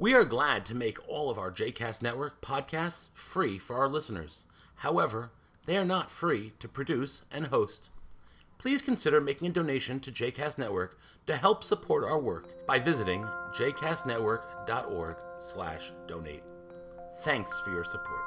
We are glad to make all of our JCast Network podcasts free for our listeners. However, they are not free to produce and host. Please consider making a donation to JCast Network to help support our work by visiting jcastnetwork.org slash donate. Thanks for your support.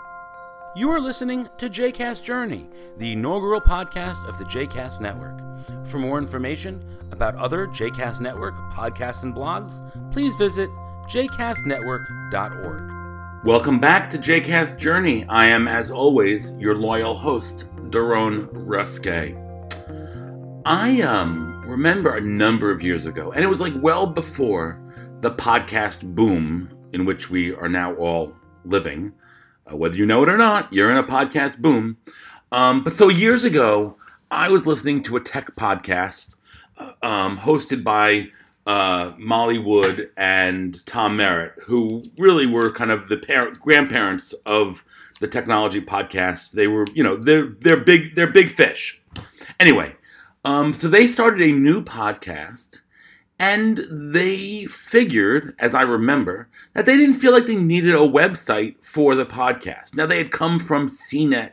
You are listening to JCast Journey, the inaugural podcast of the JCast Network. For more information about other JCast Network podcasts and blogs, please visit jcastnetwork.org. Welcome back to JCast Journey. I am, as always, your loyal host, Daron Ruske. I um, remember a number of years ago, and it was like well before the podcast boom in which we are now all living. Uh, whether you know it or not, you're in a podcast boom. Um, but so years ago, I was listening to a tech podcast uh, um, hosted by uh, Molly Wood and Tom Merritt, who really were kind of the parent, grandparents of the technology podcasts. They were, you know, they're they're big they're big fish. Anyway, um, so they started a new podcast and they figured, as I remember, that they didn't feel like they needed a website for the podcast. Now, they had come from CNET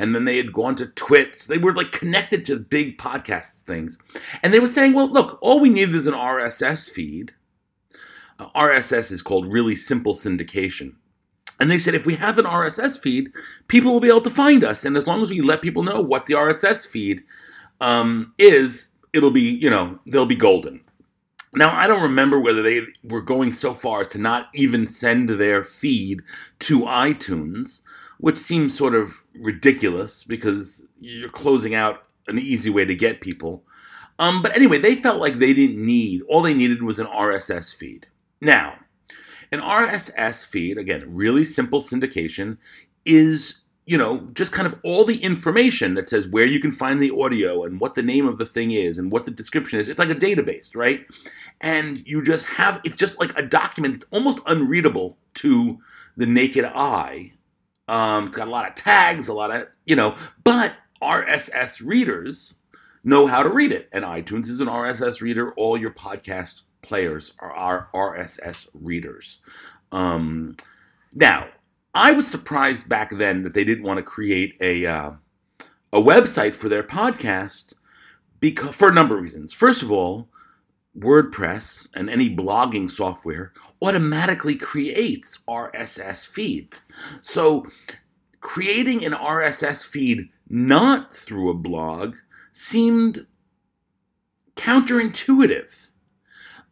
and then they had gone to Twits. They were like connected to big podcast things. And they were saying, well, look, all we needed is an RSS feed. Uh, RSS is called Really Simple Syndication. And they said, if we have an RSS feed, people will be able to find us. And as long as we let people know what the RSS feed um, is, it'll be, you know, they'll be golden. Now, I don't remember whether they were going so far as to not even send their feed to iTunes, which seems sort of ridiculous because you're closing out an easy way to get people. Um, but anyway, they felt like they didn't need, all they needed was an RSS feed. Now, an RSS feed, again, really simple syndication, is you know, just kind of all the information that says where you can find the audio and what the name of the thing is and what the description is. It's like a database, right? And you just have it's just like a document. It's almost unreadable to the naked eye. Um, it's got a lot of tags, a lot of you know, but RSS readers know how to read it, and iTunes is an RSS reader. All your podcast players are, RSS readers. Um, now, I was surprised back then that they didn't want to create a uh, a website for their podcast because for a number of reasons. First of all, WordPress and any blogging software automatically creates RSS feeds. So creating an RSS feed not through a blog seemed counterintuitive.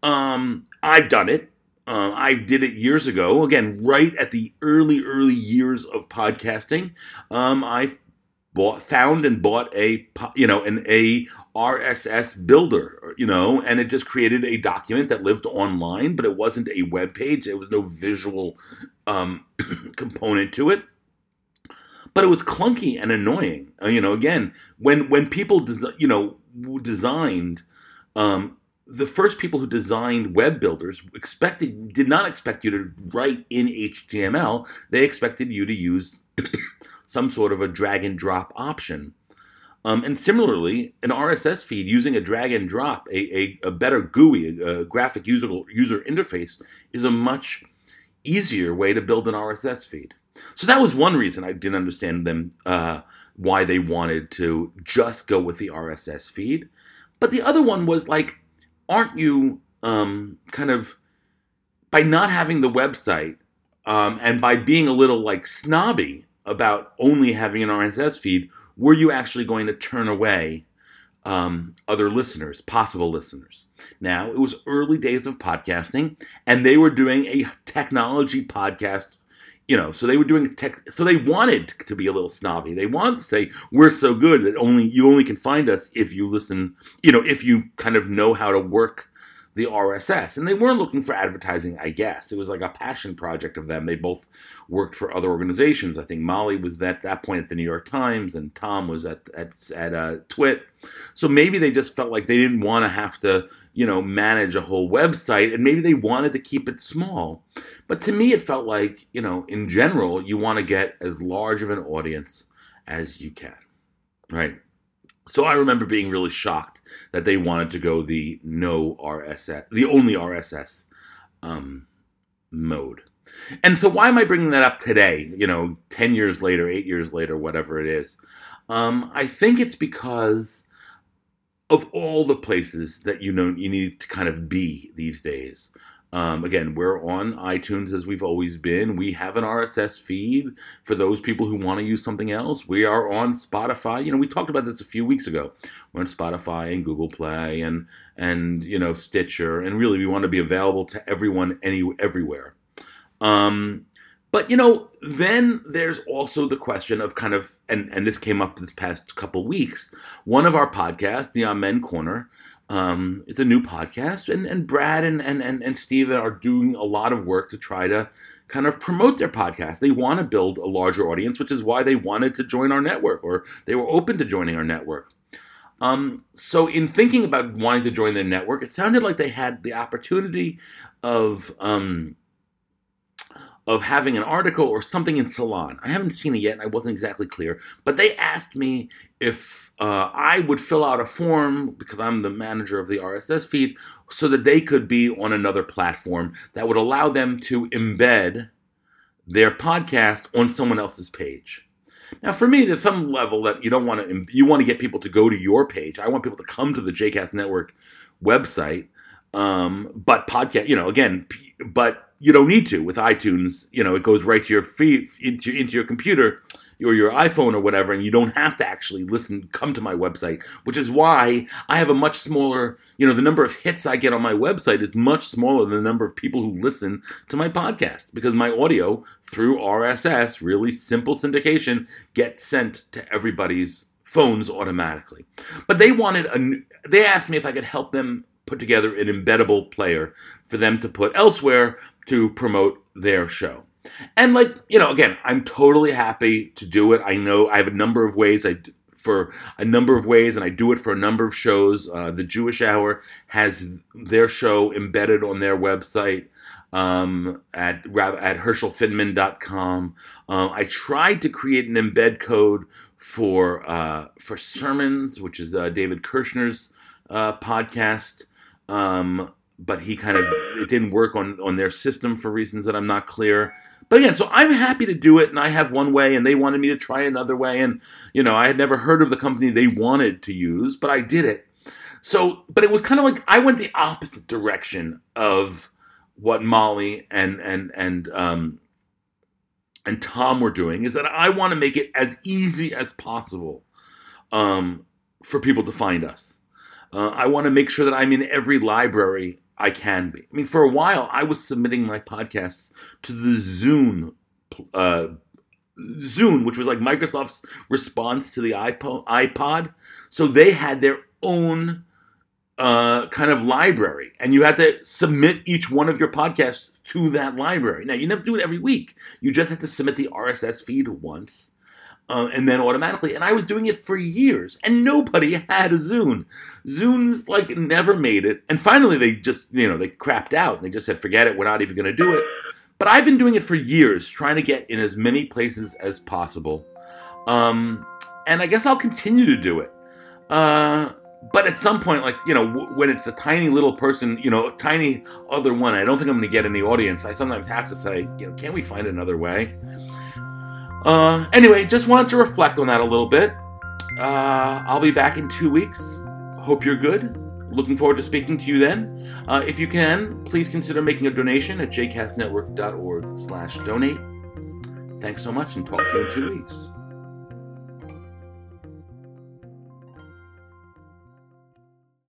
Um, I've done it. Uh, I did it years ago. Again, right at the early, early years of podcasting. Um, I bought, found, and bought a, you know, an a RSS builder, you know, and it just created a document that lived online, but it wasn't a web page. There was no visual um, component to it. But it was clunky and annoying. Uh, you know, again, when when people, des- you know, designed um, the first people who designed web builders expected did not expect you to write in HTML. They expected you to use some sort of a drag and drop option. Um, and similarly, an RSS feed using a drag and drop, a, a, a better GUI, a, a graphic user, user interface, is a much easier way to build an RSS feed. So that was one reason I didn't understand them uh, why they wanted to just go with the RSS feed. But the other one was like aren't you um, kind of by not having the website um, and by being a little like snobby about only having an RSS feed, were you actually going to turn away um, other listeners, possible listeners? Now, it was early days of podcasting, and they were doing a technology podcast you know, so they were doing tech. So they wanted to be a little snobby. They wanted to say we're so good that only you only can find us if you listen. You know, if you kind of know how to work the RSS. And they weren't looking for advertising, I guess. It was like a passion project of them. They both worked for other organizations. I think Molly was at that point at the New York Times, and Tom was at at at uh, Twit. So maybe they just felt like they didn't want to have to, you know, manage a whole website, and maybe they wanted to keep it small. But to me, it felt like, you know, in general, you want to get as large of an audience as you can, right? So I remember being really shocked that they wanted to go the no RSS, the only RSS um, mode. And so, why am I bringing that up today? You know, 10 years later, eight years later, whatever it is. Um, I think it's because of all the places that you know you need to kind of be these days. Um, again, we're on iTunes as we've always been. We have an RSS feed for those people who want to use something else. We are on Spotify. You know, we talked about this a few weeks ago. We're on Spotify and Google Play and and you know Stitcher, and really we want to be available to everyone any everywhere. Um, but you know, then there's also the question of kind of, and and this came up this past couple weeks. One of our podcasts, the Amen Corner, um, it's a new podcast, and, and Brad and, and, and, and Steve are doing a lot of work to try to kind of promote their podcast. They want to build a larger audience, which is why they wanted to join our network, or they were open to joining our network. Um, so, in thinking about wanting to join the network, it sounded like they had the opportunity of um, of having an article or something in Salon. I haven't seen it yet, and I wasn't exactly clear. But they asked me if uh, I would fill out a form because I'm the manager of the RSS feed, so that they could be on another platform that would allow them to embed their podcast on someone else's page. Now, for me, there's some level that you don't want to. You want to get people to go to your page. I want people to come to the JCast Network website. Um, but podcast, you know, again, but you don't need to with iTunes. You know, it goes right to your feed into into your computer or your iPhone or whatever, and you don't have to actually listen, come to my website, which is why I have a much smaller, you know, the number of hits I get on my website is much smaller than the number of people who listen to my podcast because my audio through RSS, really simple syndication, gets sent to everybody's phones automatically. But they wanted a, they asked me if I could help them put together an embeddable player for them to put elsewhere to promote their show. And like, you know, again, I'm totally happy to do it. I know I have a number of ways I for a number of ways, and I do it for a number of shows. Uh, the Jewish Hour has their show embedded on their website um, at at HerschelFinman.com. Um, I tried to create an embed code for uh, for sermons, which is uh, David Kirschner's uh, podcast. Um, but he kind of it didn't work on on their system for reasons that I'm not clear. But again, so I'm happy to do it, and I have one way, and they wanted me to try another way, and you know I had never heard of the company they wanted to use, but I did it. So, but it was kind of like I went the opposite direction of what Molly and and and um, and Tom were doing. Is that I want to make it as easy as possible um, for people to find us. Uh, I want to make sure that I'm in every library I can be. I mean, for a while, I was submitting my podcasts to the Zune, uh, Zune, which was like Microsoft's response to the iPod. iPod. So they had their own uh, kind of library, and you had to submit each one of your podcasts to that library. Now, you never do it every week. You just have to submit the RSS feed once uh, and then automatically. And I was doing it for years, and nobody had a Zune. Zunes like never made it, and finally they just you know they crapped out. And they just said, "Forget it, we're not even going to do it." But I've been doing it for years, trying to get in as many places as possible, um, and I guess I'll continue to do it. Uh, but at some point, like you know, w- when it's a tiny little person, you know, a tiny other one, I don't think I'm going to get in the audience. I sometimes have to say, you know, can't we find another way? Uh, anyway, just wanted to reflect on that a little bit. Uh, I'll be back in two weeks. Hope you're good. Looking forward to speaking to you then. Uh, if you can, please consider making a donation at jcastnetwork.org slash donate. Thanks so much and talk to you in two weeks.